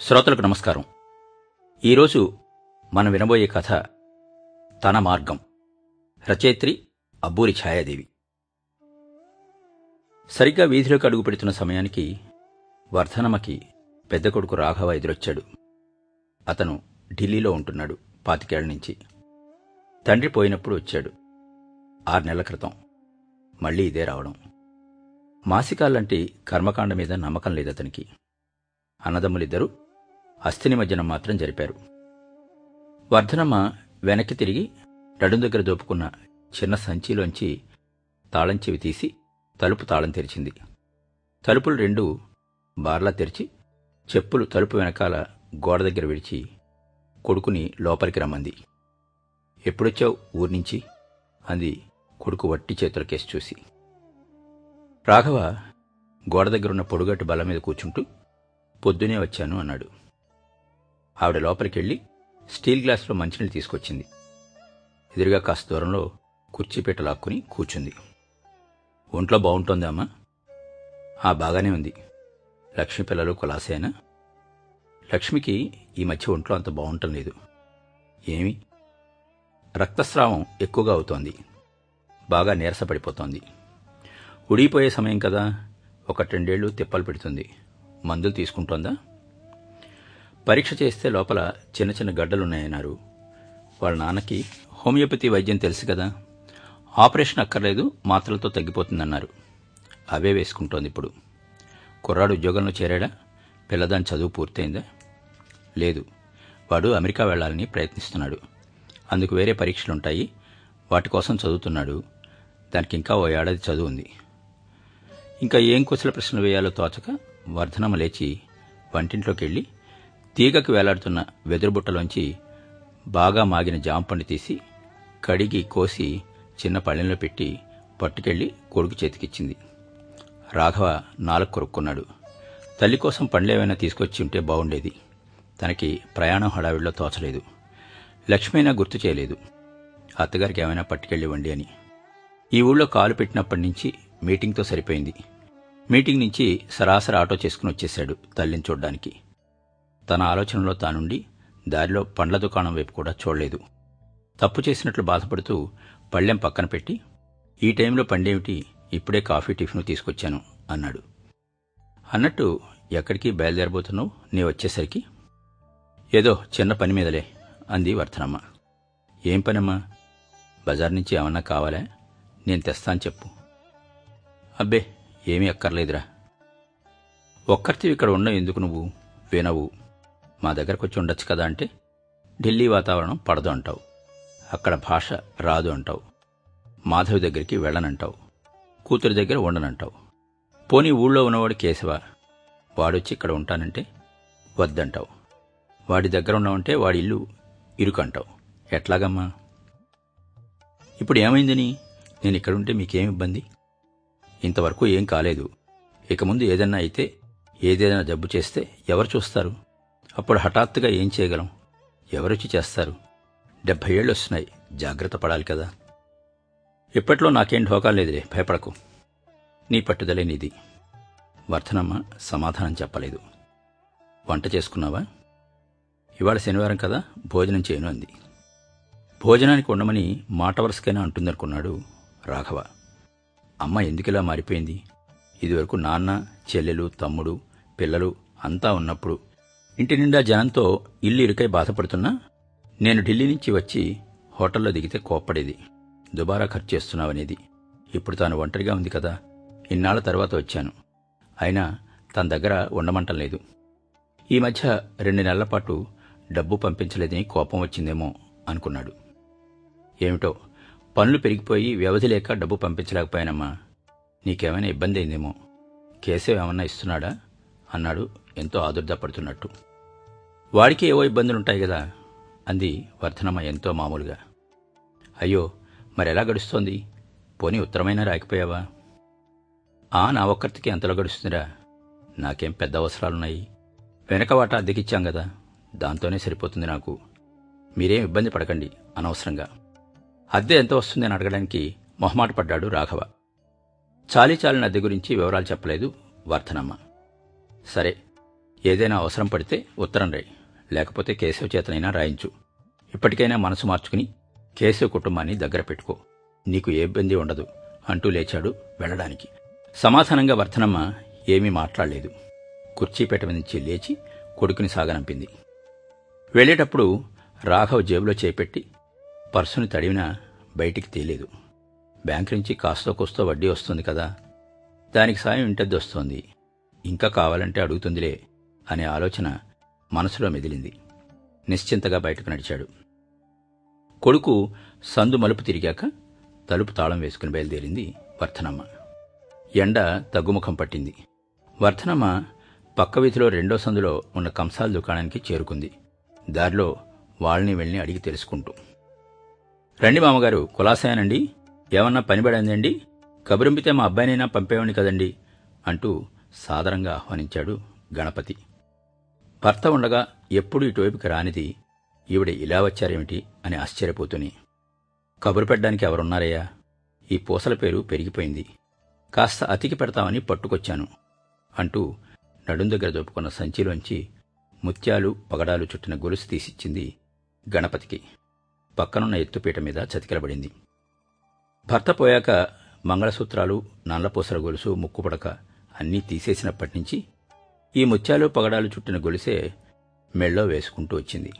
శ్రోతలకు నమస్కారం. ఈరోజు మనం వినబోయే కథ తన మార్గం. రచయిత్రి అబ్బూరి ఛాయాదేవి. సరిగ్గా వీధిలోకి అడుగు పెడుతున్న సమయానికి వర్ధనమ్మకి పెద్ద కొడుకు రాఘవ ఎదురొచ్చాడు. అతను ఢిల్లీలో ఉంటున్నాడు పాతికేళ్ళ నుంచి. తండ్రి పోయినప్పుడు వచ్చాడు. ఆరు నెలల క్రితం. మళ్ళీ ఇదే రావడం. మాసికాలంటి కర్మకాండ మీద నమ్మకం లేదతనికి. అన్నదమ్ములిద్దరూ అస్థిని మాత్రం జరిపారు. వర్ధనమ్మ వెనక్కి తిరిగి నడుం దగ్గర దోపుకున్న చిన్న సంచిలోంచి తాళం చెవి తీసి తలుపు తాళం తెరిచింది. తలుపులు రెండు బార్లా తెరిచి చెప్పులు తలుపు వెనకాల గోడ దగ్గర విడిచి కొడుకుని లోపలికి రమ్మంది. ఎప్పుడొచ్చావు ఊరి నుంచి? అంది కొడుకు వట్టి చేతులకేసి చూసి. రాఘవ గోడ దగ్గరున్న పొడుగట్టు బల్ల మీద కూర్చుంటూ పొద్దునే వచ్చాను అన్నాడు. ఆవిడ లోపలికెళ్ళి స్టీల్ గ్లాసులో మంచినీళ్ళు తీసుకొచ్చింది. ఎదురుగా కాస్త దూరంలో కుర్చీపీట లాక్కుని కూర్చుంది. ఒంట్లో బాగుంటుందా అమ్మా. ఆ బాగానే ఉంది. లక్ష్మి పిల్లలు కులాసేనా? లక్ష్మికి ఈ మధ్య ఒంట్లో అంత బాగుంటం లేదు. ఏమి? రక్తస్రావం ఎక్కువగా అవుతోంది. బాగా నీరసపడిపోతోంది ఉడిపోయే సమయం కదా. ఒక రెండేళ్ళు తిప్పలు పెడుతుంది. మందులు తీసుకుంటోందా? పరీక్ష చేస్తే లోపల చిన్న చిన్న గడ్డలున్నాయన్నారు. వాళ్ళ నాన్నకి హోమియోపతి వైద్యం తెలుసు కదా. ఆపరేషన్ అక్కర్లేదు మాత్రలతో తగ్గిపోతుందన్నారు. అవే వేసుకుంటోంది ఇప్పుడు. కుర్రాడు ఉద్యోగంలో చేరాడా? పిల్లదాని చదువు పూర్తయిందా? లేదు. వాడు అమెరికా వెళ్ళాలని ప్రయత్నిస్తున్నాడు. అందుకు వేరే పరీక్షలుంటాయి. వాటి కోసం చదువుతున్నాడు. దానికి ఇంకా ఓ ఏడాది చదువు ఉంది. ఇంకా ఏం కుశల ప్రశ్నలు వేయాలో తోచక వర్ధనమ లేచి వంటింట్లోకి వెళ్ళి తీగకు వేలాడుతున్న వెదురుబుట్టలోంచి బాగా మాగిన జాంపండు తీసి కడిగి కోసి చిన్న పళ్ళెంలో పెట్టి పట్టుకెళ్ళి కొడుకు చేతికిచ్చింది. రాఘవ నాలుగు కొరుక్కున్నాడు. తల్లి కోసం పండ్లేమైనా తీసుకొచ్చి ఉంటే బాగుండేది తనకి ప్రయాణం హడావిడిలో తోచలేదు. లక్ష్మైనా గుర్తు చేయలేదు. అత్తగారికి ఏమైనా పట్టుకెళ్ళివ్వండి అని. ఈ ఊళ్ళో కాలు పెట్టినప్పటి నుంచి మీటింగ్తో సరిపోయింది. మీటింగ్ నుంచి సరాసరి ఆటో చేసుకుని వచ్చేశాడు తల్లిని చూడ్డానికి. తన ఆలోచనలో తానుండి దారిలో పండ్ల దుకాణం వైపు కూడా చూడలేదు. తప్పు చేసినట్లు బాధపడుతూ పళ్ళెం పక్కన పెట్టి ఈ టైంలో పండేమిటి? ఇప్పుడే కాఫీ టిఫిన్ తీసుకొచ్చాను అన్నాడు. అన్నట్టు ఎక్కడికి బయలుదేరబోతున్నావు? నీ వచ్చేసరికి ఏదో చిన్న పని మీదలే అంది వర్ధనమ్మ. ఏం పనమ్మా? బజార్ నుంచి ఏమన్నా కావాలా? నేను తెస్తాను చెప్పు. అబ్బే ఏమీ అక్కర్లేదురా. ఒక్కరితివి ఇక్కడ ఉండవు ఎందుకు నువ్వు? వినవు మా దగ్గరకు వచ్చి ఉండొచ్చు కదా అంటే ఢిల్లీ వాతావరణం పడదు అంటావు. అక్కడ భాష రాదు అంటావు. మాధవి దగ్గరికి వెళ్ళనంటావు. కూతురి దగ్గర ఉండనంటావు. పోనీ ఊళ్ళో ఉన్నవాడు కేశవ? వాడొచ్చి ఇక్కడ ఉంటానంటే వద్దంటావు. వాడి దగ్గర ఉన్నావంటే వాడి ఇల్లు ఇరుకంటావు. ఎట్లాగమ్మా? ఇప్పుడు ఏమైందని నేను ఇక్కడుంటే మీకేం ఇబ్బంది? ఇంతవరకు ఏం కాలేదు. ఇక ముందు ఏదన్నా అయితే ఏదైనా జబ్బు చేస్తే ఎవరు చూస్తారు? అప్పుడు హఠాత్తుగా ఏం చేయగలం? ఎవరొచ్చి చేస్తారు? డెబ్భై ఏళ్ళు వస్తున్నాయి జాగ్రత్త పడాలి కదా. ఇప్పట్లో నాకేం ఢోకా లేదులే. భయపడకు. నీ పట్టుదలే నీది. వర్ధనమ్మ సమాధానం చెప్పలేదు. వంట చేసుకున్నావా? ఇవాళ శనివారం కదా. భోజనం చేయను అంది. భోజనానికి ఉండమని మాట వరుసకైనా అంటుందనుకున్నాడు రాఘవ. అమ్మ ఎందుకిలా మారిపోయింది? ఇదివరకు నాన్న చెల్లెలు తమ్ముడు పిల్లలు అంతా ఉన్నప్పుడు ఇంటి నిండా జనంతో ఇల్లు ఇరుకై బాధపడుతున్నా నేను ఢిల్లీ నుంచి వచ్చి హోటల్లో దిగితే కోప్పడేది. దుబారా ఖర్చు చేస్తున్నావనేది. ఇప్పుడు తాను ఒంటరిగా ఉంది కదా. ఇన్నాళ్ళ తర్వాత వచ్చాను. అయినా తన దగ్గర ఉండమంటం లేదు. ఈ మధ్య రెండు నెలల పాటు డబ్బు పంపించలేదని కోపం వచ్చిందేమో అనుకున్నాడు. ఏమిటో? పనులు పెరిగిపోయి వ్యవధి లేక డబ్బు పంపించలేకపోయానమ్మా. నీకేమైనా ఇబ్బంది అయిందేమో. కేశవ్ ఏమన్నా ఇస్తున్నాడా? అన్నాడు ఎంతో ఆదుర్దపడుతున్నట్టు. వాడికి ఏవో ఇబ్బందులుంటాయి కదా అంది వర్ధనమ్మ ఎంతో మామూలుగా. అయ్యో మరెలా గడుస్తోంది? పోనీ ఉత్తరమైనా రాకపోయావా? ఆ నా ఒక్కరికి ఎంతలో గడుస్తుందిరా. నాకేం పెద్ద అవసరాలున్నాయి. వెనక వాట అద్దెకిచ్చాం కదా దాంతోనే సరిపోతుంది నాకు. మీరేం ఇబ్బంది పడకండి అనవసరంగా. అద్దె ఎంత వస్తుందని అడగడానికి మొహమాట పడ్డాడు రాఘవ. చాలీ చాలిన అద్దె గురించి వివరాలు చెప్పలేదు వర్ధనమ్మ. సరే ఏదైనా అవసరం పడితే ఉత్తరం రాయి లేకపోతే కేశవ చేతనైనా రాయించు. ఇప్పటికైనా మనసు మార్చుకుని కేశవ కుటుంబాన్ని దగ్గర పెట్టుకో. నీకు ఏ ఇబ్బంది ఉండదు అంటూ లేచాడు వెళ్ళడానికి. సమాధానంగా వర్ధనమ్మ ఏమీ మాట్లాడలేదు. కుర్చీపేట నుంచి లేచి కొడుకుని సాగనంపింది. వెళ్ళేటప్పుడు రాఘవ్ జేబులో చేపెట్టి పర్సుని తడివినా బయటికి తేలేదు బ్యాంక్ నుంచి కాస్తో కూస్తో వడ్డీ వస్తుంది కదా. దానికి సాయం ఇంటద్దొస్తోంది ఇంకా కావాలంటే అడుగుతుందిలే అనే ఆలోచన మనసులో మెదిలింది. నిశ్చింతగా బయటకు నడిచాడు. కొడుకు సందు మలుపు తిరిగాక తలుపు తాళం వేసుకుని బయలుదేరింది వర్ధనమ్మ. ఎండ తగ్గుముఖం పట్టింది. వర్ధనమ్మ పక్క వీధిలో రెండో సందులో ఉన్న కంసాల దుకాణానికి చేరుకుంది. దారిలో వాళ్ళని వెళ్ళి అడిగి తెలుసుకుంటూ. రండి మామగారు కులాసాయనండి. ఏమన్నా పనిపడిందండి కబురింపితే మా అబ్బాయినైనా పంపేవాడిని కదండి అంటూ సాదరంగా ఆహ్వానించాడు గణపతి. భర్త ఉండగా ఎప్పుడు ఇటువైపుకి రానిది ఈవిడ ఇలా వచ్చారేమిటి? అని ఆశ్చర్యపోతుని కబురు పెట్టడానికి ఎవరున్నారయ్యా? ఈ పూసల పేరు పెరిగిపోయింది. కాస్త అతికి పెడతామని పట్టుకొచ్చాను అంటూ నడుం దగ్గర దొప్పుకున్న సంచిలోంచి ముత్యాలు పగడాలు చుట్టిన గొలుసు తీసిచ్చింది గణపతికి. పక్కనున్న ఎత్తుపీట మీద చతికిలబడింది. భర్త పోయాక మంగళసూత్రాలు నల్లపూసల గొలుసు ముక్కుపడక అన్నీ తీసేసినప్పటి నుంచి ఈ ముత్యాలు పగడాలు చుట్టిన గొలిసే మెళ్ళో వేసుకుంటూ వచ్చింది.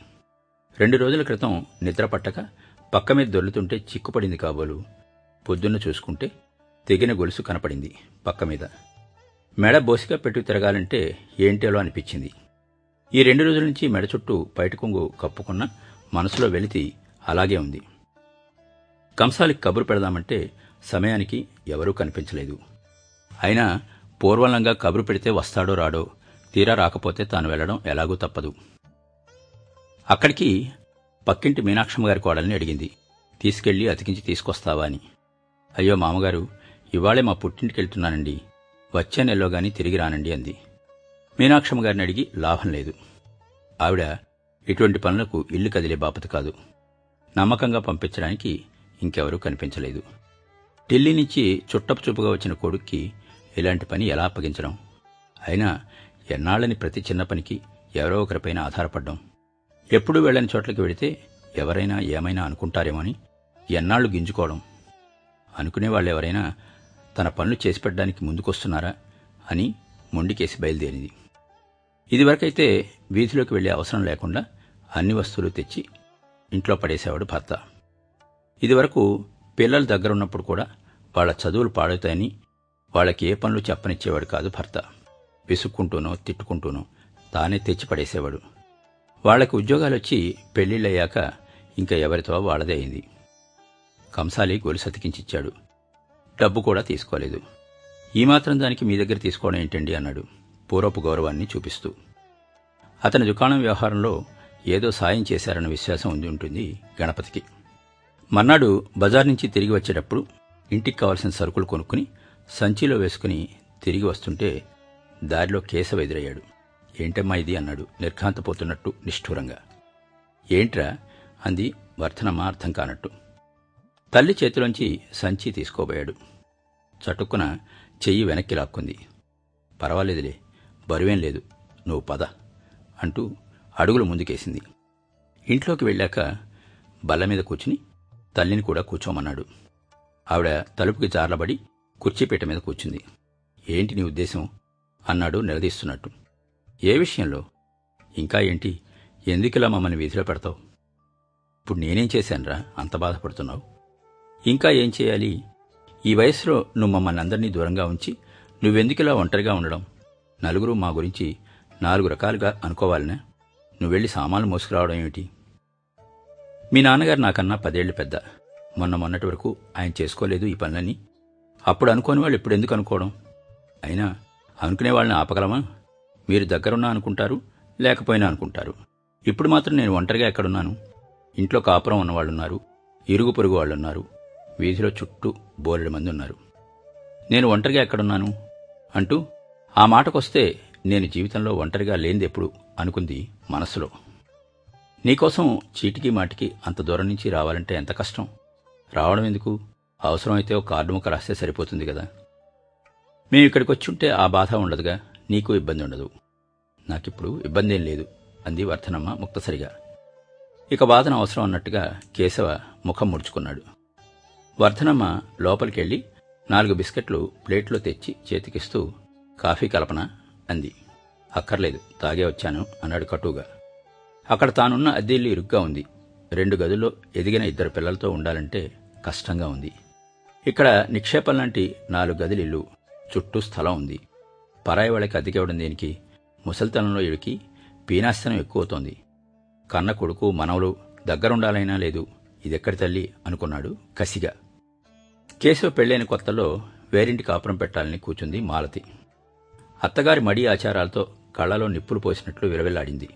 రెండు రోజుల క్రితం నిద్ర పట్టక పక్క మీద దొర్లుతుంటే చిక్కుపడింది కాబోలు. పొద్దున్న చూసుకుంటే తెగిన గొలుసు కనపడింది పక్క మీద. మెడ బోసిగా పెట్టి తిరగాలంటే ఏంటేలో అనిపించింది. ఈ రెండు రోజుల నుంచి మెడ చుట్టూ బయట కొంగు కప్పుకున్న మనసులో వెలితి అలాగే ఉంది. కంసాలికి కబురు పెడదామంటే సమయానికి ఎవరూ కనిపించలేదు. అయినా పూర్వలంగా కబురు పెడితే వస్తాడో రాడో తీరా రాకపోతే తాను వెళ్ళడం ఎలాగూ తప్పదు. అక్కడికి పక్కింటి మీనాక్షమ్మ గారి కోడల్ని అడిగింది. తీసుకెళ్ళి అతికించి తీసుకొస్తావా అని. అయ్యో మామగారు ఇవాళే మా పుట్టింటికెళ్తున్నానండి. వచ్చే నెలలో గాని తిరిగి రానండి అంది. మీనాక్షమ్మ గారిని అడిగి లాభం లేదు. ఆవిడ ఇటువంటి పనులకు ఇల్లు కదిలే బాపత కాదు. నమ్మకంగా పంపించడానికి ఇంకెవరూ కనిపించలేదు. ఢిల్లీ నుంచి చుట్టపు చూపుగా వచ్చిన కొడుక్కి ఇలాంటి పని ఎలా అప్పగించడం? అయినా ఎన్నాళ్ళని ప్రతి చిన్న పనికి ఎవరో ఒకరిపైన ఆధారపడ్డం. ఎప్పుడూ వెళ్ళని చోట్లకి వెడితే ఎవరైనా ఏమైనా అనుకుంటారేమోని ఎన్నాళ్ళు గింజుకోవడం. అనుకునే వాళ్ళెవరైనా తన పనులు చేసి పెట్టడానికి ముందుకొస్తున్నారా అని మొండికేసి బయలుదేరింది. ఇదివరకైతే వీధిలోకి వెళ్ళే అవసరం లేకుండా అన్ని వస్తువులు తెచ్చి ఇంట్లో పడేసేవాడు భర్త. ఇదివరకు పిల్లల దగ్గరున్నప్పుడు కూడా వాళ్ళ చదువులు పాడవుతాయని వాళ్ళకి ఏ పనులు చెప్పనిచ్చేవాడు కాదు భర్త. విసుక్కుంటూనో తిట్టుకుంటూనో తానే తెచ్చి పడేసేవాడు. వాళ్ళకు ఉద్యోగాలొచ్చి పెళ్ళిళ్ళయ్యాక ఇంకా ఎవరితో వాళ్ళదే అయింది. కంసాలి గొలుసతికించిచ్చాడు డబ్బు కూడా తీసుకోలేదు. ఈ మాత్రం దానికి మీ దగ్గర తీసుకోవడం ఏంటండి అన్నాడు. పూర్వపు గౌరవాన్ని చూపిస్తూ. అతని దుకాణం వ్యవహారంలో ఏదో సాయం చేశారన్న విశ్వాసం ఉంది ఉంటుంది గణపతికి. మర్నాడు బజార్ నుంచి తిరిగి వచ్చేటప్పుడు ఇంటికి కావలసిన సరుకులు కొనుక్కుని సంచిలో వేసుకుని తిరిగి వస్తుంటే దారిలో కేశవ ఎదురయ్యాడు. ఏంటమ్మా ఇది? అన్నాడు నిర్ఘాంతపోతున్నట్టు నిష్ఠూరంగా. ఏంట్రా? అంది వర్ధనమ్మ అర్థం కానట్టు. తల్లి చేతిలోంచి సంచి తీసుకోబోయాడు. చటుక్కున చెయ్యి వెనక్కి లాక్కుంది. పర్వాలేదులే బరువేం లేదు నువ్వు పద అంటూ అడుగులు ముందుకేసింది. ఇంట్లోకి వెళ్ళాక బల్ల మీద కూర్చుని తల్లిని కూడా కూర్చోమన్నాడు. ఆవిడ తలుపుకి జార్లబడి కుర్చీపీట మీద కూర్చుంది. ఏంటి నీ ఉద్దేశం? అన్నాడు నిలదీస్తున్నట్టు. ఏ విషయంలో? ఇంకా ఏంటి? ఎందుకులా మమ్మల్ని వీధిలో పెడతావు? ఇప్పుడు నేనేం చేశానురా? అంత బాధపడుతున్నావు? ఇంకా ఏం చేయాలి? ఈ వయసులో నువ్వు మమ్మల్ని అందరినీ దూరంగా ఉంచి నువ్వెందుకులా ఒంటరిగా ఉండడం? నలుగురు మా గురించి నాలుగు రకాలుగా అనుకోవాలనే? నువ్వెళ్ళి సామాన్లు మోసుకురావడం ఏమిటి? మీ నాన్నగారు నాకన్నా పదేళ్ళు పెద్ద. మొన్న మొన్నటి వరకు ఆయన చేసుకోలేదు ఈ పనులని అప్పుడు అనుకోని వాళ్ళు ఇప్పుడు ఎందుకు అనుకోవడం? అయినా అనుకునే వాళ్ళని ఆపగలమా? మీరు దగ్గరున్నా అనుకుంటారు లేకపోయినా అనుకుంటారు. ఇప్పుడు మాత్రం నేను ఒంటరిగా ఎక్కడున్నాను? ఇంట్లో కాపురం ఉన్నవాళ్ళున్నారు ఇరుగు పొరుగు వాళ్ళున్నారు వీధిలో చుట్టూ బోలెడు మంది ఉన్నారు. నేను ఒంటరిగా ఎక్కడున్నాను? అంటూ ఆ మాటకొస్తే నేను జీవితంలో ఒంటరిగా లేనిదెప్పుడు అనుకుంది మనసులో. నీకోసం చీటికి మాటికి అంత దూరం నుంచి రావాలంటే ఎంత కష్టం? రావడం ఎందుకు? అవసరమైతే ఒక కార్డు ముక్క రాస్తే సరిపోతుంది కదా. మేము ఇక్కడికి వచ్చుంటే ఆ బాధ ఉండదుగా. నీకు ఇబ్బంది ఉండదు. నాకిప్పుడు ఇబ్బంది ఏం లేదు అంది వర్ధనమ్మ ముక్తసరిగా. ఇక వాదన అవసరం అన్నట్టుగా కేశవ ముఖం ముడుచుకున్నాడు. వర్ధనమ్మ లోపలికెళ్ళి నాలుగు బిస్కెట్లు ప్లేట్లో తెచ్చి చేతికిస్తూ కాఫీ కలపన? అంది. అక్కర్లేదు తాగే వచ్చాను అన్నాడు కటువుగా. అక్కడ తానున్న అద్దె ఇల్లు ఇరుగ్గా ఉంది. రెండు గదుల్లో ఎదిగిన ఇద్దరు పిల్లలతో ఉండాలంటే కష్టంగా ఉంది. ఇక్కడ నిక్షేపం లాంటి నాలుగు గదులు ఇల్లు చుట్టూ స్థలం ఉంది. పరాయి వాళ్ళకి అతికివ్వడం దేనికి? ముసలితనంలో ఇడికి పీనాస్తనం ఎక్కువవుతోంది. కన్న కొడుకు మనవలు దగ్గరుండాలైనా లేదు. ఇదెక్కడి తల్లి? అనుకున్నాడు కసిగా. కేశవ పెళ్ళైన కొత్తలో వేరింటి కాపురం పెట్టాలని కూచుంది మాలతి. అత్తగారి మడి ఆచారాలతో కళ్ళలో నిప్పులు పోసినట్లు విరవెల్లాడింది.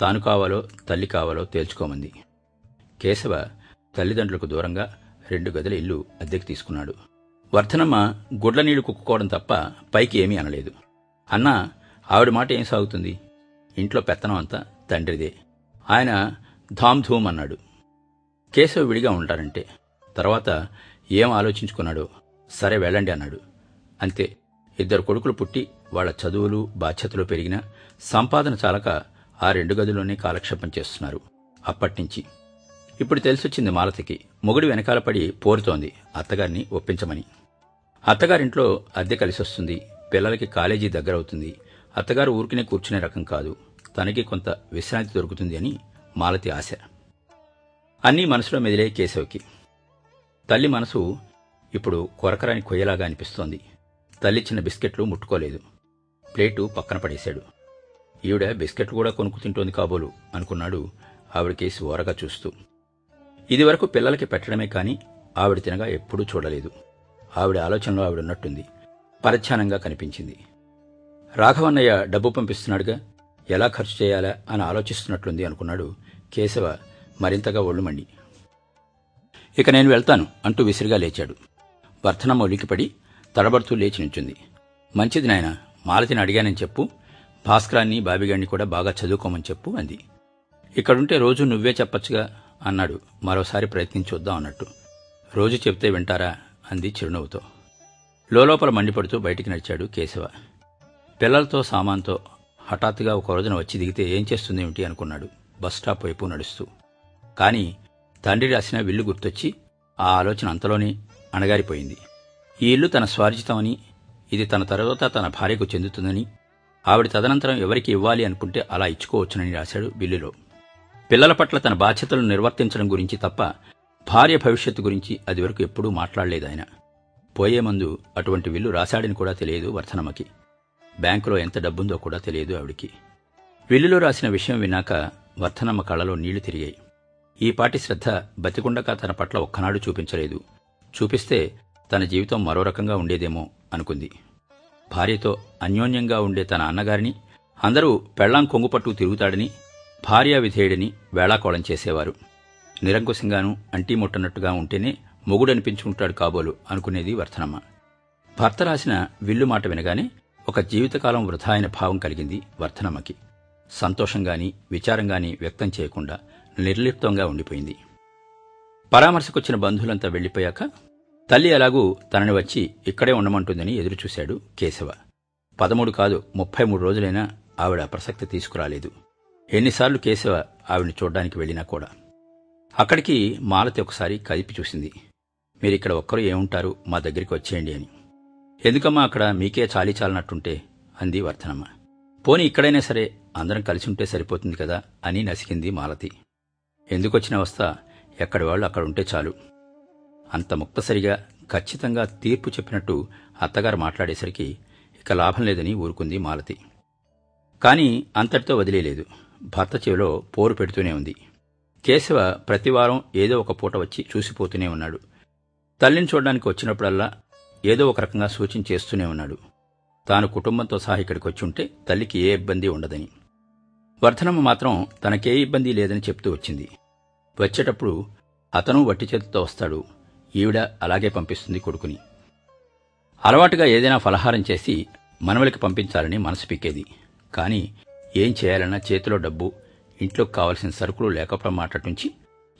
తాను కావాలో తల్లి కావాలో తేల్చుకోమంది. కేశవ తల్లిదండ్రులకు దూరంగా రెండు గదుల ఇల్లు అద్దెకు తీసుకున్నాడు. వర్ధనమ్మ గుడ్ల నీళ్ళు కుక్కుకోవడం తప్ప పైకి ఏమీ అనలేదు. అన్నా ఆవిడ మాట ఏం సాగుతుంది? ఇంట్లో పెత్తనం అంతా తండ్రిదే. ఆయన ధామ్ధూమ్ అన్నాడు. కేశవ విడిగా ఉంటారంటే తర్వాత ఏం ఆలోచించుకున్నాడో సరే వెళ్ళండి అన్నాడు. అంతే. ఇద్దరు కొడుకులు పుట్టి వాళ్ళ చదువులు బాధ్యతలు పెరిగినా సంపాదన చాలక ఆ రెండు గదుల్లోనే కాలక్షేపం చేస్తున్నారు అప్పట్నుంచి. ఇప్పుడు తెలిసొచ్చింది మాలతికి. మొగుడు వెనకాల పడి పోరుతోంది. అత్తగారిని ఒప్పించమని. అత్తగారింట్లో అద్దె కలిసొస్తుంది. పిల్లలకి కాలేజీ దగ్గరవుతుంది. అత్తగారు ఊరికినే కూర్చునే రకం కాదు. తనకి కొంత విశ్రాంతి దొరుకుతుంది అని మాలతి ఆశ. అన్నీ మనసులో మెదిలే కేశవ్కి. తల్లి మనసు ఇప్పుడు కొరకరాని కొయ్యలాగా అనిపిస్తోంది. తల్లిచ్చిన బిస్కెట్లు ముట్టుకోలేదు. ప్లేటు పక్కన పడేశాడు. ఈవిడ బిస్కెట్లు కూడా కొనుక్కు తింటోంది కాబోలు అనుకున్నాడు ఆవిడకేసి ఓరగా చూస్తూ. ఇదివరకు పిల్లలకి పెట్టడమే కానీ ఆవిడ తినగా ఎప్పుడూ చూడలేదు. ఆవిడ ఆలోచనలో ఆవిడ ఉన్నట్టుంది. పరధ్యానంగా కనిపించింది. రాఘవన్నయ్య డబ్బు పంపిస్తున్నాడుగా? ఎలా ఖర్చు చేయాలా అని ఆలోచిస్తున్నట్లుంది అనుకున్నాడు కేశవ మరింతగా ఒళ్ళుమండి. ఇక నేను వెళ్తాను అంటూ విసిరిగా లేచాడు. వర్ధనమ్మ ఉలికిపడి తడబడుతూ లేచి నుంచుంది. మంచిది నాయన మాలతిని అడిగానని చెప్పు. భాస్కరాన్ని బాబిగాడిని కూడా బాగా చదువుకోమని చెప్పు అంది. ఇక్కడుంటే రోజు నువ్వే చెప్పచ్చుగా అన్నాడు. మరోసారి ప్రయత్నించొద్దాం అన్నట్టు. రోజు చెప్తే వింటారా? అంది చిరునవ్వుతో. లోలోపల మండిపడుతూ బయటికి నడిచాడు కేశవ. పిల్లలతో సామాన్తో హఠాత్తుగా ఒక రోజున వచ్చి దిగితే ఏం చేస్తుందేమిటి అనుకున్నాడు బస్ స్టాప్ వైపు నడుస్తూ. కాని తండ్రి రాసిన విల్లు గుర్తొచ్చి ఆ ఆలోచన అంతలోనే అణగారిపోయింది. ఈ ఇల్లు తన స్వార్జితమని ఇది తన తర్వాత తన భార్యకు చెందుతుందని ఆవిడ తదనంతరం ఎవరికి ఇవ్వాలి అనుకుంటే అలా ఇచ్చుకోవచ్చునని రాశాడు బిల్లులో పిల్లల పట్ల తన బాధ్యతలను నిర్వర్తించడం గురించి తప్ప భార్య భవిష్యత్తు గురించి అది వరకు ఎప్పుడూ మాట్లాడలేదు ఆయన. పోయే ముందు అటువంటి విల్లు రాశాడని కూడా తెలియదు వర్ధనమ్మకి. బ్యాంకులో ఎంత డబ్బుందో కూడా తెలియదు ఆవిడికి. విల్లులో రాసిన విషయం విన్నాక వర్ధనమ్మ కళ్ళలో నీళ్ళు తిరిగాయి. ఈ పాటి శ్రద్ధ బతికుండక తన పట్ల ఒక్కనాడు చూపించలేదు. చూపిస్తే తన జీవితం మరో రకంగా ఉండేదేమో అనుకుంది. భార్యతో అన్యోన్యంగా ఉండే తన అన్నగారిని అందరూ పెళ్ళాం కొంగుపట్టు తిరుగుతాడని భార్యా విధేయుడిని వేళాకోళం చేసేవారు. నిరంకుశంగాను అంటీ ముట్టనట్టుగా ఉంటేనే మొగుడనిపించుకుంటాడు కాబోలు అనుకునేది వర్ధనమ్మ. భర్త రాసిన విల్లు మాట వినగానే ఒక జీవితకాలం వృధా అయిన భావం కలిగింది వర్ధనమ్మకి. సంతోషంగాని విచారంగాని వ్యక్తం చేయకుండా నిర్లిప్తంగా ఉండిపోయింది. పరామర్శకొచ్చిన బంధువులంతా వెళ్ళిపోయాక తల్లి అలాగూ తనని వచ్చి ఇక్కడే ఉండమంటుందని ఎదురుచూశాడు కేశవ. పదమూడు కాదు ముప్పై మూడు రోజులైనా ఆవిడ ప్రసక్తి తీసుకురాలేదు. ఎన్నిసార్లు కేశవ ఆవిడ్ని చూడ్డానికి వెళ్ళినా కూడా. అక్కడికి మాలతి ఒకసారి కదిపి చూసింది. మీరిక్కడ ఒక్కరు ఏముంటారు? మా దగ్గరికి వచ్చేయండి అని. ఎందుకమ్మా అక్కడ మీకే చాలీ చాలనట్టుంటే? అంది వర్ధనమ్మ. పోనీ ఇక్కడైనా సరే అందరం కలిసి ఉంటే సరిపోతుంది కదా? అని నసికింది మాలతి. ఎందుకొచ్చిన అవస్థ? ఎక్కడి వాళ్ళు అక్కడ ఉంటే చాలు. అంత ముక్తసరిగా ఖచ్చితంగా తీర్పు చెప్పినట్టు అత్తగారు మాట్లాడేసరికి ఇక లాభం లేదని ఊరుకుంది మాలతి. కాని అంతటితో వదిలేలేదు. భర్త చెవిలో పోరు పెడుతూనే ఉంది. కేశవ ప్రతివారం ఏదో ఒక పూట వచ్చి చూసిపోతూనే ఉన్నాడు. తల్లిని చూడడానికి వచ్చినప్పుడల్లా ఏదో ఒక రకంగా సూచన చేస్తూనే ఉన్నాడు. తాను కుటుంబంతో సహా ఇక్కడికి వచ్చి ఉంటే తల్లికి ఏ ఇబ్బంది ఉండదని. వర్ధనమ్మ మాత్రం తనకే ఇబ్బంది లేదని చెప్తూ వచ్చింది. వచ్చేటప్పుడు అతను వట్టి చేతితో వస్తాడు. ఈవిడ అలాగే పంపిస్తుంది కొడుకుని. అలవాటుగా ఏదైనా ఫలహారం చేసి మనవలికి పంపించాలని మనసు పిక్కేది కానీ ఏం చేయాలన్నా చేతిలో డబ్బు ఇంట్లోకి కావలసిన సరుకులు లేకపోవడం మాటటుంచి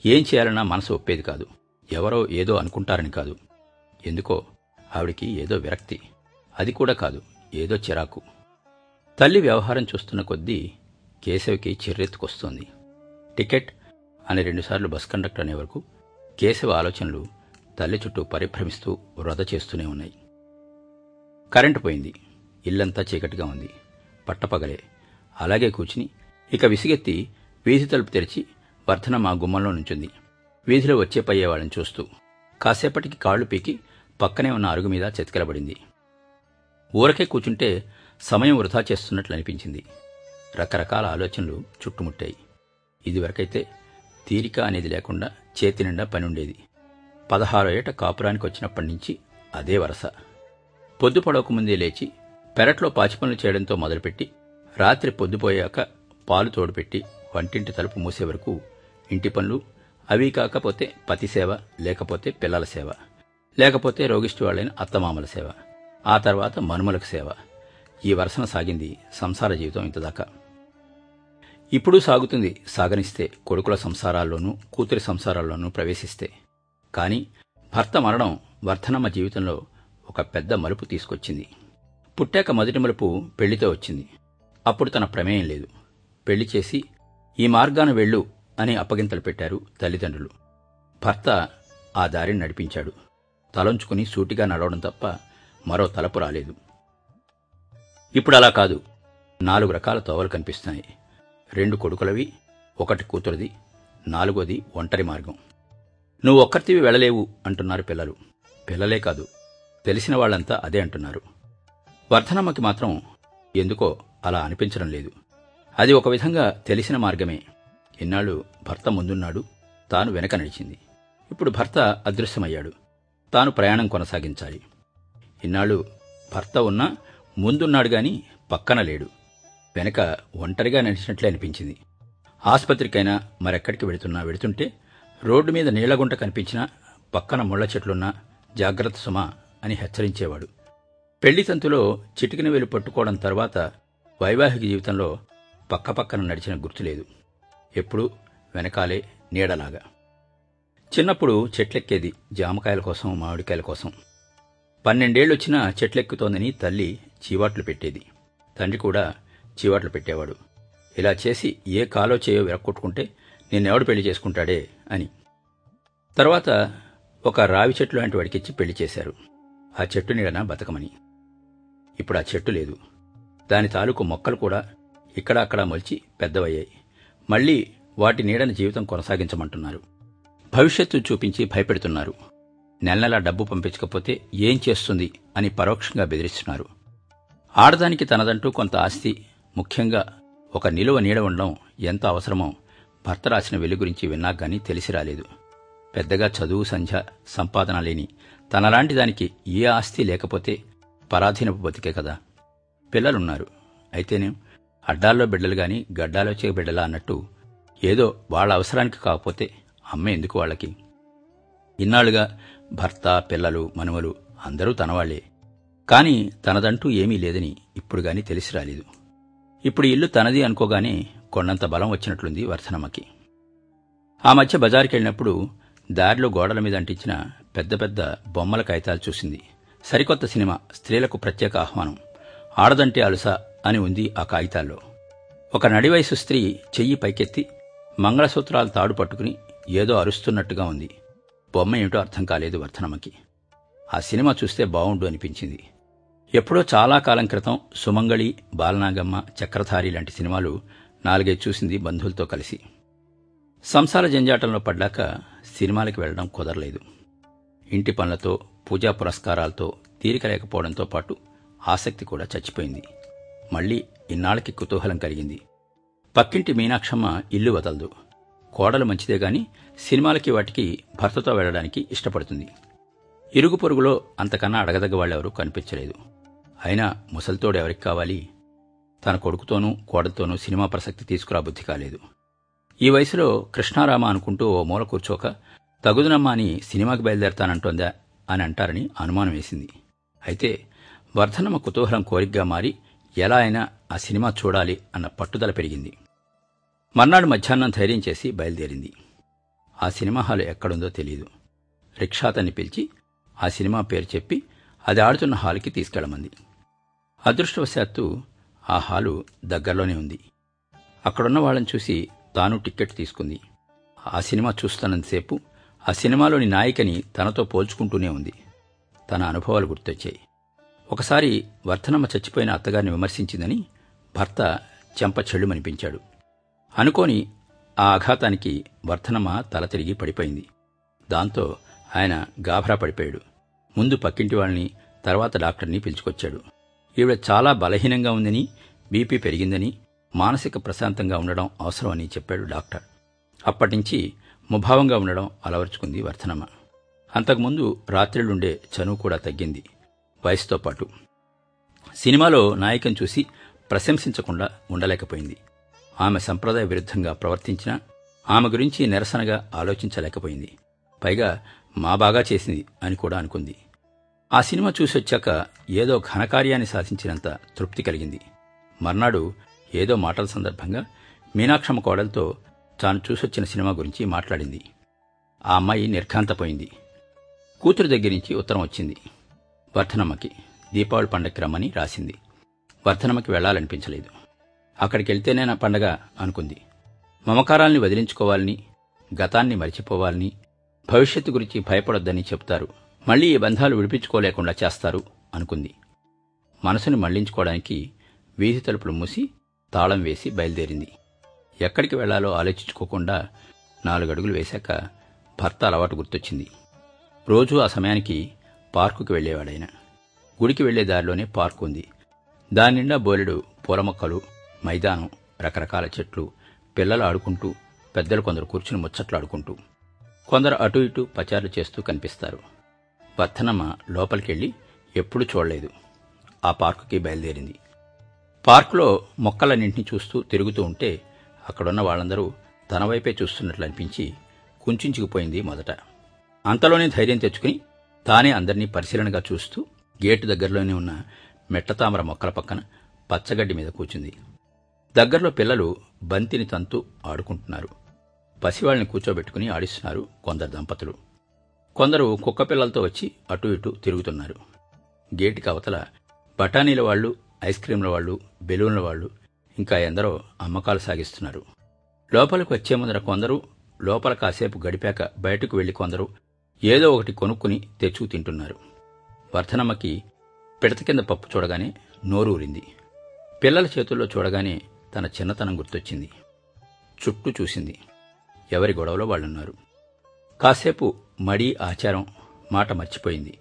ఏం చేయాలన్నా మనసు ఒప్పేది కాదు. ఎవరో ఏదో అనుకుంటారని కాదు. ఎందుకో ఆవిడికి ఏదో విరక్తి. అది కూడా కాదు ఏదో చిరాకు. తల్లి వ్యవహారం చూస్తున్న కొద్దీ కేశవ్కి చిర్రెత్తుకొస్తోంది. టికెట్ అని రెండుసార్లు బస్ కండక్టర్ అనే వరకు కేశవ ఆలోచనలు తల్లి చుట్టూ పరిభ్రమిస్తూ వృధ చేస్తూనే ఉన్నాయి. కరెంటు పోయింది. ఇల్లంతా చీకటిగా ఉంది. పట్టపగలే. అలాగే కూర్చుని ఇక విసిగెత్తి వీధి తలుపు తెరిచి వర్ధన మా గుమ్మంలో నుంచుంది. వీధిలో వచ్చే పయ్యేవాళ్ళని చూస్తూ కాసేపటికి కాళ్ళు పీకి పక్కనే ఉన్న అరుగు మీద చెతికిలబడింది. ఊరకే కూర్చుంటే సమయం వృధా చేస్తున్నట్లు అనిపించింది. రకరకాల ఆలోచనలు చుట్టుముట్టాయి. ఇదివరకైతే తీరిక అనేది లేకుండా చేతి నిండా పని ఉండేది. పదహారో ఏట కాపురానికి వచ్చినప్పటి నుంచి అదే వరస. పొద్దు పడవకముందే లేచి పెరట్లో పాచిపనులు చేయడంతో మొదలుపెట్టి రాత్రి పొద్దుపోయాక పాలు తోడుపెట్టి వంటింటి తలుపు మూసే వరకు ఇంటి పనులు అవి కాకపోతే పతి సేవ లేకపోతే పిల్లల సేవ లేకపోతే రోగిష్టి వాళ్ళైన అత్తమామల సేవ ఆ తర్వాత మనుమలకు సేవ. ఈ వరుసన సాగింది సంసార జీవితం ఇంతదాకా. ఇప్పుడు సాగుతుంది సాగనిస్తే కొడుకుల సంసారాల్లోనూ కూతురి సంసారాల్లోనూ ప్రవేశిస్తే. కాని భర్త మరణం వర్ధనమ్మ జీవితంలో ఒక పెద్ద మలుపు తీసుకొచ్చింది. పుట్టాక మొదటి మలుపు పెళ్ళితో వచ్చింది. అప్పుడు తన ప్రమేయం లేదు. పెళ్ళి చేసి ఈ మార్గాన వెళ్ళు అని అప్పగింతలు పెట్టారు తల్లిదండ్రులు. భర్త ఆ దారిని నడిపించాడు. తలంచుకుని సూటిగా నడవడం తప్ప మరో తలపు రాలేదు. ఇప్పుడు అలా కాదు. నాలుగు రకాల తోవలు కనిపిస్తున్నాయి. రెండు కొడుకులవి ఒకటి కూతురిది నాలుగోది ఒంటరి మార్గం. నువ్వు ఒక్కరితివి వెళ్ళలేవు అంటున్నారు పిల్లలు. పిల్లలే కాదు. తెలిసిన వాళ్ళంతా అదే అంటున్నారు. వర్ధనమ్మకి మాత్రం ఎందుకో అలా అనిపించడం లేదు. అది ఒక విధంగా తెలిసిన మార్గమే. ఇన్నాళ్ళు భర్త ముందున్నాడు తాను వెనక నడిచింది ఇప్పుడు భర్త అదృశ్యమయ్యాడు. తాను ప్రయాణం కొనసాగించాలి. ఇన్నాళ్ళు భర్త ఉన్నా ముందున్నాడు గాని పక్కన లేడు. వెనక ఒంటరిగా నడిచినట్లే అనిపించింది. ఆసుపత్రికైనా మరెక్కడికి వెళుతున్నా వెళుతుంటే రోడ్డు మీద నీళ్ళగుంట కనిపించినా పక్కన ముళ్ళ చెట్లున్నా జాగ్రత్త సుమా అని హెచ్చరించేవాడు. పెళ్ళి తంతులో చిటికిన వేలు పట్టుకోవడం తర్వాత వైవాహిక జీవితంలో పక్కపక్కన నడిచిన గుర్తులేదు. ఎప్పుడూ వెనకాలే నీడలాగా. చిన్నప్పుడు చెట్లెక్కేది జామకాయల కోసం మామిడికాయల కోసం. పన్నెండేళ్ళొచ్చినా చెట్లెక్కుతోందని తల్లి చీవాట్లు పెట్టేది. తండ్రి కూడా చీవాట్లు పెట్టేవాడు. ఇలా చేసి ఏ కాలో చేయో విరక్కొట్టుకుంటే నిన్నెవడు పెళ్ళి చేసుకుంటాడే అని. తర్వాత ఒక రావి చెట్టు లాంటి వాడికిచ్చి పెళ్ళి చేశారు. ఆ చెట్టు నీడన బతకమని. ఇప్పుడు ఆ చెట్టు లేదు. దాని తాలూకు మొక్కలు కూడా ఇక్కడ అక్కడ మొలిచి పెద్దవయ్యాయి. మళ్ళీ వాటి నీడన జీవితం కొనసాగించమంటున్నారు. భవిష్యత్తు చూపించి భయపెడుతున్నారు. నెల నెలా డబ్బు పంపించకపోతే ఏం చేస్తుంది అని పరోక్షంగా బెదిరిస్తున్నారు. ఆడదానికి తనదంటూ కొంత ఆస్తి ముఖ్యంగా ఒక నిలువ నీడ ఉండడం ఎంత అవసరమో భర్త రాసిన వెలు గురించి విన్నా గాని తెలిసి రాలేదు. పెద్దగా చదువు సంధ్య సంపాదన లేని తనలాంటి దానికి ఏ ఆస్తి లేకపోతే పరాధీనపు బతికే కదా. పిల్లలున్నారు. అయితేనే? అడ్డాల్లో బిడ్డలు గాని గడ్డాలో చే బిడ్డలా అన్నట్టు ఏదో వాళ్ళ అవసరానికి కాకపోతే అమ్మ ఎందుకు వాళ్ళకి? ఇన్నాళ్ళుగా భర్త పిల్లలు మనుమలు అందరూ తనవాళ్ళే. కాని తనదంటూ ఏమీ లేదని ఇప్పుడు గాని తెలిసి రాలేదు. ఇప్పుడు ఇల్లు తనది అనుకోగానే కొండంత బలం వచ్చినట్లుంది వర్ధనమ్మకి. ఆ మధ్య బజారుకెళ్ళినప్పుడు దారిలో గోడల మీద అంటించిన పెద్ద పెద్ద బొమ్మల కాగితాలు చూసింది. సరికొత్త సినిమా స్త్రీలకు ప్రత్యేక ఆహ్వానం. ఆడదంటే అలుస అని ఉంది ఆ కాగితాల్లో. ఒక నడివయసు స్త్రీ చెయ్యి పైకెత్తి మంగళసూత్రాలు తాడు పట్టుకుని ఏదో అరుస్తున్నట్టుగా ఉంది. బొమ్మ ఏమిటో అర్థం కాలేదు వర్ధనమ్మకి. ఆ సినిమా చూస్తే బావుండు అనిపించింది. ఎప్పుడో చాలా కాలం క్రితం సుమంగళి బాలనాగమ్మ చక్రధారి లాంటి సినిమాలు నాలుగైదు చూసింది బంధువులతో కలిసి. సంసార జంజాటంలో పడ్డాక సినిమాలకి వెళ్ళడం కుదరలేదు. ఇంటి పనులతో పూజా పురస్కారాలతో తీరిక లేకపోవడంతో పాటు ఆసక్తి కూడా చచ్చిపోయింది. మళ్ళీ ఇన్నాళ్ళకి కుతూహలం కలిగింది. పక్కింటి మీనాక్షమ్మ ఇల్లు వదలదు. కోడలు మంచిదే గాని సినిమాలకి వాటికి భర్తతో వెళ్ళడానికి ఇష్టపడుతుంది. ఇరుగు పొరుగులో అంతకన్నా అడగదగ్గ వాళ్ళెవరూ కనిపించలేదు. అయినా ముసలితోడు ఎవరికి కావాలి? తన కొడుకుతోనూ కోడలతోనూ సినిమా ప్రసక్తి తీసుకురా బుద్ధి కాలేదు. ఈ వయసులో కృష్ణారామ అనుకుంటూ ఓ మూల కూర్చోక తగుదునమ్మా అని సినిమాకి బయలుదేరతానంటోందా? అని అంటారని అనుమానం వేసింది. అయితే వర్ధనమ్మ కుతూహలం కోరికగా మారి ఎలా అయినా ఆ సినిమా చూడాలి అన్న పట్టుదల పెరిగింది. మర్నాడు మధ్యాహ్నం ధైర్యం చేసి బయలుదేరింది. ఆ సినిమా హాల్ ఎక్కడుందో తెలియదు రిక్షాతన్ని పిలిచి ఆ సినిమా పేరు చెప్పి అది ఆడుతున్న హాల్కి తీసుకెళ్ళమంది అదృష్టవశాత్తు ఆ హాలు దగ్గరలోనే ఉంది. అక్కడున్న వాళ్ళని చూసి తాను టిక్కెట్ తీసుకుంది. ఆ సినిమా చూస్తున్నంతసేపు ఆ సినిమాలోని నాయికని తనతో పోల్చుకుంటూనే ఉంది. తన అనుభవాలు గుర్తొచ్చాయి. ఒకసారి వర్ధనమ్మ చచ్చిపోయిన అత్తగారిని విమర్శించిందని భర్త చెంప చెళ్ళుమనిపించాడు. అనుకోని ఆ ఆఘాతానికి వర్ధనమ్మ తల తిరిగి పడిపోయింది. దాంతో ఆయన గాభరా పడిపోయాడు. ముందు పక్కింటి వాళ్ళని తర్వాత డాక్టర్ని పిలుచుకొచ్చాడు. ఈవిడ చాలా బలహీనంగా ఉందని బీపీ పెరిగిందని మానసిక ప్రశాంతంగా ఉండడం అవసరమని చెప్పాడు డాక్టర్. అప్పటినుంచి ముభావంగా ఉండడం అలవర్చుకుంది వర్ధనమ్మ. అంతకుముందు రాత్రిళ్ళుండే చనువు కూడా తగ్గింది. వయసుతో పాటు సినిమాలో నాయకం చూసి ప్రశంసించకుండా ఉండలేకపోయింది. ఆమె సంప్రదాయ విరుద్ధంగా ప్రవర్తించిన ఆమె గురించి నిరసనగా ఆలోచించలేకపోయింది. పైగా మా బాగా చేసింది అని కూడా అనుకుంది. ఆ సినిమా చూసొచ్చాక ఏదో ఘనకార్యాన్ని సాధించినంత తృప్తి కలిగింది. మర్నాడు ఏదో మాటల సందర్భంగా మీనాక్షమ్మ కోడలతో తాను చూసొచ్చిన సినిమా గురించి మాట్లాడింది. ఆ అమ్మాయి నిర్ఘాంతపోయింది. కూతురు దగ్గర నుంచి ఉత్తరం వచ్చింది. వర్ధనమ్మకి దీపావళి పండగకి రమ్మని రాసింది. వర్ధనమ్మకి వెళ్ళాలనిపించలేదు అక్కడికి వెళ్తేనే నా పండగ అనుకుంది. మమకారాల్ని వదిలించుకోవాలని గతాన్ని మరిచిపోవాలని భవిష్యత్తు గురించి భయపడొద్దని చెప్తారు. మళ్ళీ ఈ బంధాలు విడిపించుకోలేకుండా చేస్తారు అనుకుంది. మనసుని మళ్ళించుకోవడానికి వీధి తలుపులు మూసి తాళం వేసి బయలుదేరింది. ఎక్కడికి వెళ్ళాలో ఆలోచించుకోకుండా నాలుగడుగులు వేశాక భర్త అలవాటు గుర్తొచ్చింది. రోజూ ఆ సమయానికి పార్కుకి వెళ్ళేవాడాయన గుడికి వెళ్ళే దారిలోనే పార్కు ఉంది దాని నిండా బోలెడు పూల మొక్కలు మైదానం రకరకాల చెట్లు పిల్లలు ఆడుకుంటూ పెద్దలు కొందరు కూర్చుని ముచ్చట్లాడుకుంటూ. కొందరు అటు ఇటు పచారులు చేస్తూ కనిపిస్తారు. బత్తనమ్మ లోపలికెళ్ళి ఎప్పుడూ చూడలేదు. ఆ పార్కుకి బయలుదేరింది. పార్కులో మొక్కలన్నింటినీ చూస్తూ తిరుగుతూ ఉంటే అక్కడున్న వాళ్ళందరూ తన వైపే చూస్తున్నట్లు అనిపించి కుంచుకుపోయింది మొదట. అంతలోనే ధైర్యం తెచ్చుకుని తానే అందరినీ పరిశీలనగా చూస్తూ గేటు దగ్గరలోనే ఉన్న మెట్టతామర మొక్కల పక్కన పచ్చగడ్డి మీద కూర్చుంది. దగ్గరలో పిల్లలు బంతిని తంతు ఆడుకుంటున్నారు. పసివాళ్ళని కూర్చోబెట్టుకుని ఆడిస్తున్నారు కొందరు దంపతులు. కొందరు కుక్క పిల్లలతో వచ్చి అటు ఇటు తిరుగుతున్నారు. గేటుకి అవతల బఠానీల వాళ్ళు ఐస్ క్రీంల వాళ్ళు బెలూన్ల వాళ్ళు ఇంకా ఎందరో అమ్మకాలు సాగిస్తున్నారు. లోపలికి వచ్చే ముందర కొందరు లోపల కాసేపు గడిపాక బయటకు వెళ్ళి కొందరు ఏదో ఒకటి కొనుక్కుని తెచ్చుకు తింటున్నారు. వర్ధనమ్మకి పిడత కింద పప్పు చూడగానే నోరూరింది. పిల్లల చేతుల్లో చూడగానే తన చిన్నతనం గుర్తొచ్చింది. చుట్టూ చూసింది. ఎవరి గొడవలో వాళ్ళున్నారు. కాసేపు మడి ఆచారం మాట మర్చిపోయింది.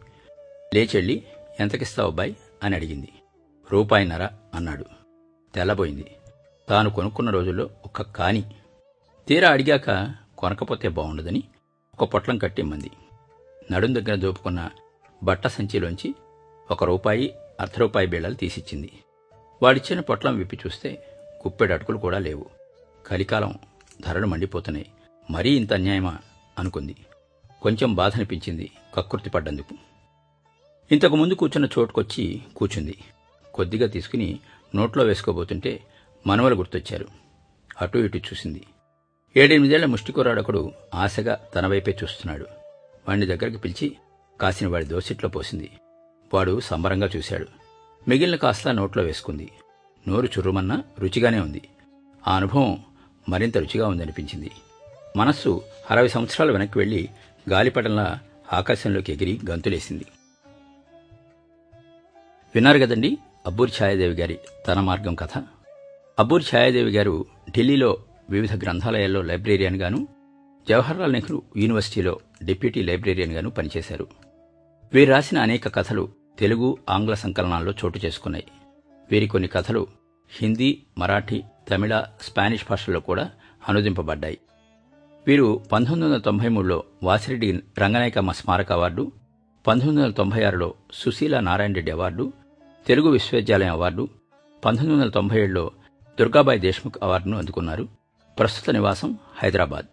లేచెళ్ళి ఎంతకిస్తావు బాయ్ అని అడిగింది. రూపాయిన్నర అన్నాడు. తెల్లబోయింది. తాను కొనుక్కున్న రోజుల్లో ఒక కాని. తీరా అడిగాక కొనకపోతే బాగుండదని ఒక పొట్లం కట్టిమ్మంది నడుం దగ్గర దోపుకున్న బట్ట సంచిలోంచి ఒక రూపాయి అర్ధ రూపాయి బీళ్ళలు తీసిచ్చింది. వాడిచ్చిన పొట్లం విప్పి చూస్తే కుప్పెడు అటుకులు కూడా లేవు. కలికాలం ధరలు మండిపోతున్నాయి. మరీ ఇంత అన్యాయమా? అనుకుంది. కొంచెం బాధనిపించింది కక్కుర్తి పడ్డందుకు. ఇంతకు ముందు కూర్చున్న చోటుకొచ్చి కూర్చుంది కొద్దిగా తీసుకుని నోట్లో వేసుకోబోతుంటే మనవలు గుర్తొచ్చారు. అటు ఇటు చూసింది. ఏడెనిమిదేళ్ళ ముష్టికూరాడొకడు ఆశగా తన వైపే చూస్తున్నాడు. వాణ్ణి దగ్గరికి పిలిచి కాసిన వాడి దోసిట్లో పోసింది. వాడు సంబరంగా చూశాడు. మిగిలిన కాస్త నోట్లో వేసుకుంది. నోరు చుర్రుమన్నా రుచిగానే ఉంది. ఆ అనుభవం మరింత రుచిగా ఉందనిపించింది. మనస్సు అరవై సంవత్సరాలు వెనక్కి వెళ్ళి గాలిపటంలా ఆకాశంలోకి ఎగిరి గంతులేసింది. విన్నారు కదండి అబ్బూర్ ఛాయాదేవి గారి తన మార్గం కథ? అబ్బూర్ ఛాయాదేవి గారు ఢిల్లీలో వివిధ గ్రంథాలయాల్లో లైబ్రేరియన్గాను జవహర్లాల్ నెహ్రూ యూనివర్సిటీలో డిప్యూటీ లైబ్రేరియన్గాను పనిచేశారు. వీరు రాసిన అనేక కథలు తెలుగు ఆంగ్ల సంకలనాల్లో చోటు చేసుకున్నాయి. వీరి కొన్ని కథలు హిందీ మరాఠీ తమిళ స్పానిష్ భాషల్లో కూడా అనుదింపబడ్డాయి. వీరు పంతొమ్మిది వందల తొంభై మూడులో వాసిరెడ్డి రంగనాయకమ్మ స్మారక అవార్డు పంతొమ్మిది వందల తొంభై ఆరులో సుశీల నారాయణ రెడ్డి అవార్డు తెలుగు విశ్వవిద్యాలయం అవార్డు పంతొమ్మిది వందల తొంభై ఏడులో దుర్గాబాయి దేశ్ముఖ్ అవార్డును అందుకున్నారు. ప్రస్తుత నివాసం హైదరాబాద్.